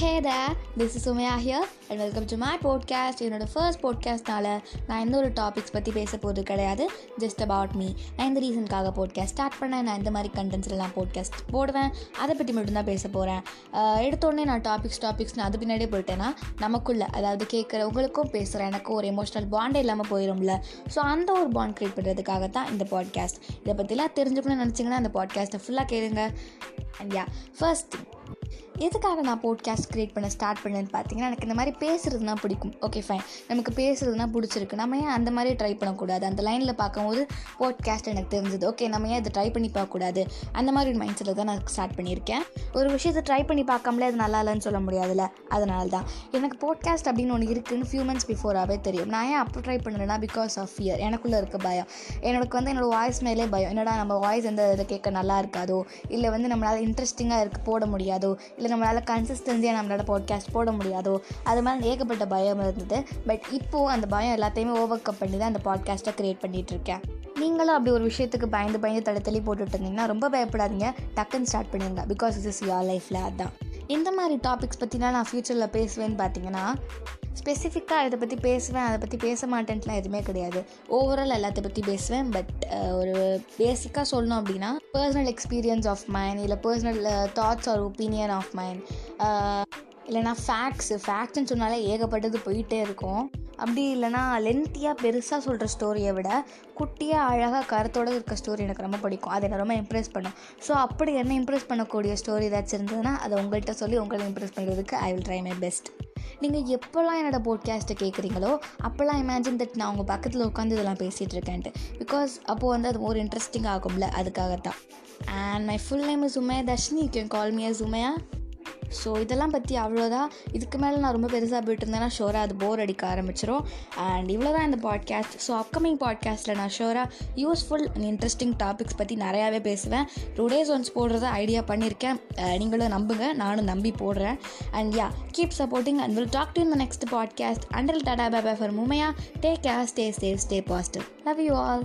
Hey there this is Sumaiya here and welcome to my podcast என்னோட first போட்காஸ்ட்னால நான் எந்த ஒரு டாபிக்ஸ் பற்றி பேச போகிறது கிடையாது. ஜஸ்ட் அபவுட் மீ நான் இந்த ரீசனுக்காக போட்காஸ்ட் ஸ்டார்ட் பண்ணேன். நான் இந்த மாதிரி கண்டென்ட்ஸில் நான் போட்காஸ்ட் போடுவேன். அதை பற்றி மட்டும்தான் பேச போகிறேன் எடுத்தோடனே நான் டாபிக்ஸ் டாபிக்ஸ் அது பின்னாடியே போயிட்டேன்னா நமக்குள்ளே அதாவது கேட்குற உங்களுக்கும் பேசுகிறேன் எனக்கும் ஒரு எமோஷனல் பாண்டே இல்லாமல் போயிடும்ல ஸோ அந்த ஒரு பாண்ட் க்ரியேட் பண்ணுறதுக்காக தான் இந்த பாட்காஸ்ட் இதை பற்றிலாம் தெரிஞ்சுக்கணும்னு நினச்சிங்கன்னா அந்த பாட்காஸ்ட்டை ஃபுல்லாக கேளுங்க. அண்ட் யா ஃபர்ஸ்ட் திங் எதுக்காக நான் போட்காஸ்ட் க்ரியேட் பண்ண ஸ்டார்ட் பண்ணேன்னு பார்த்தீங்கன்னா எனக்கு இந்த மாதிரி பேசுகிறதுனா பிடிக்கும். ஓகே ஃபைன் நமக்கு பேசுகிறதுனா பிடிச்சிருக்கு. நம்ம ஏன் அந்த மாதிரி ட்ரை பண்ணக்கூடாது? அந்த லைனில் பார்க்கும்போது போட்காஸ்ட் எனக்கு தெரிஞ்சது. ஓகே நம்ம ஏன் இதை ட்ரை பண்ணி பார்க்கக்கூடாது? அந்த மாதிரி ஒரு மைண்ட் செட்டில் தான் நான் ஸ்டார்ட் பண்ணியிருக்கேன். ஒரு விஷயத்தை ட்ரை பண்ணி பார்க்காமலே அது நல்லா இல்லைன்னு சொல்ல முடியாதுல்ல? அதனால தான் எனக்கு போட்காஸ்ட் அப்படின்னு ஒன்று இருக்குதுன்னு ஃபியூ மந்த்ஸ் பிஃபோராகவே தெரியும். நான் ஏன் அப்போ ட்ரை பண்ணுறேன்னா பிகாஸ் ஆஃப் ஃபியர் எனக்குள்ளே இருக்க பயம். எனக்கு வந்து என்னோடய வாய்ஸ் மேலே பயம். என்னடா நம்ம வாய்ஸ் எந்த இதை கேட்க நல்லா இருக்காதோ? இல்லை வந்து நம்மளால் இன்ட்ரெஸ்டிங்காக இருக்க போட முடியாதோ? இல்லை நம்மளால் கன்சிஸ்டன்சியாக நம்மளால் பாட்காஸ்ட் போட முடியாதோ அது மாதிரி ஏகப்பட்ட பயம் இருந்தது. பட் இப்போது அந்த பயம் எல்லாத்தையுமே ஓவர் கப் பண்ணி தான் அந்த பாட்காஸ்ட்டை க்ரியேட் பண்ணிகிட்ருக்கேன் நீங்களும் அப்படி ஒரு விஷயத்துக்கு பயந்து பயந்து தள்ளி தள்ளி போட்டுட்டு இருந்தீங்கன்னா ரொம்ப பயப்படாதீங்க. டக்குன்னு ஸ்டார்ட் பண்ணிடுங்க பிகாஸ் இஸ் இஸ் யார் லைஃப்பில் அதுதான் இந்த மாதிரி டாபிக்ஸ் பற்றினா நான் ஃப்யூச்சரில் பேசுவேன்னு பார்த்தீங்கன்னா ஸ்பெசிஃபிக்காக இதை பற்றி பேசுவேன் அதை பற்றி பேச மாட்டேன்ட்டுலாம் எதுவுமே கிடையாது. ஓவரால் எல்லாத்தை பற்றி பேசுவேன் பட் ஒரு பேசிக்காக சொல்லணும் அப்படின்னா பர்சனல் எக்ஸ்பீரியன்ஸ் ஆஃப் மைண்ட் இல்லை personal thoughts or opinion of mind இல்லைனா ஃபேக்ட்ஸு ஃபேக்ட்ஸ்ன்னு சொன்னாலே ஏகப்பட்டது போயிட்டே இருக்கும். அப்படி இல்லைனா லென்த்தியாக பெருசாக சொல்கிற ஸ்டோரியை விட குட்டியாக அழகாக கருத்தோடு இருக்க ஸ்டோரி எனக்கு ரொம்ப பிடிக்கும். அதை எனக்கு ரொம்ப இம்ப்ரெஸ் பண்ணும். ஸோ அப்படி என்ன இம்ப்ரெஸ் பண்ணக்கூடிய ஸ்டோரி ஏதாச்சும் இருந்ததுன்னா அதை உங்கள்கிட்ட சொல்லி உங்களை இம்ப்ரெஸ் பண்ணுறதுக்கு I will try my best நீங்கள் எப்போல்லாம் என்னோடய போட்காஸ்ட்டை கேட்குறீங்களோ அப்போல்லாம் இமேஜின் தட் நான் உங்கள் பக்கத்தில் உட்காந்து இதெல்லாம் பேசிகிட்டு இருக்கேன்ட்டு. பிகாஸ் அப்போது வந்து அது ஒரு இன்ட்ரெஸ்டிங் ஆகும்ல அதுக்காகத்தான். And my full name is Umaiya Dharshini. You can call me as Umaiya. So இதெல்லாம் பற்றி அவ்வளோதான் இதுக்கு மேலே நான் ரொம்ப பெருசாக போயிட்டு இருந்தேன்னா ஷோராக அது போர் அடிக்க ஆரம்பிச்சிடும் அண்ட் இவ்வளோ தான் இந்த பாட்காஸ்ட் ஸோ அப்கமிங் பாட்காஸ்ட்டில் நான் ஷோராக யூஸ்ஃபுல் அண்ட் இன்ட்ரெஸ்டிங் டாபிக்ஸ் பற்றி நிறையாவே பேசுவேன். டூ டேஸ் ஒன்ஸ் போடுறத ஐடியா பண்ணியிருக்கேன். நீங்களும் நம்புங்க. நானும் நம்பி போடுறேன். And ya keep supporting and will talk to in the next podcast until tata Baba for Umaiya take care stay safe stay positive love you all